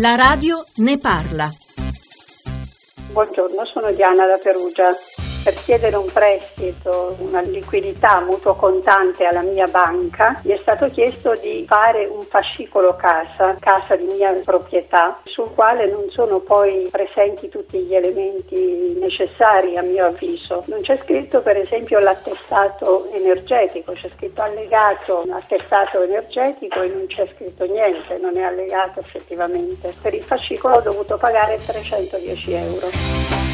La radio ne parla. Buongiorno, sono Diana da Perugia per chiedere un prestito, una liquidità mutuo contante alla mia banca, mi è stato chiesto di fare un fascicolo casa, casa di mia proprietà, sul quale non sono poi presenti tutti gli elementi necessari a mio avviso. Non c'è scritto per esempio l'attestato energetico, c'è scritto allegato attestato energetico e non c'è scritto niente, non è allegato effettivamente. Per il fascicolo ho dovuto pagare 310 euro.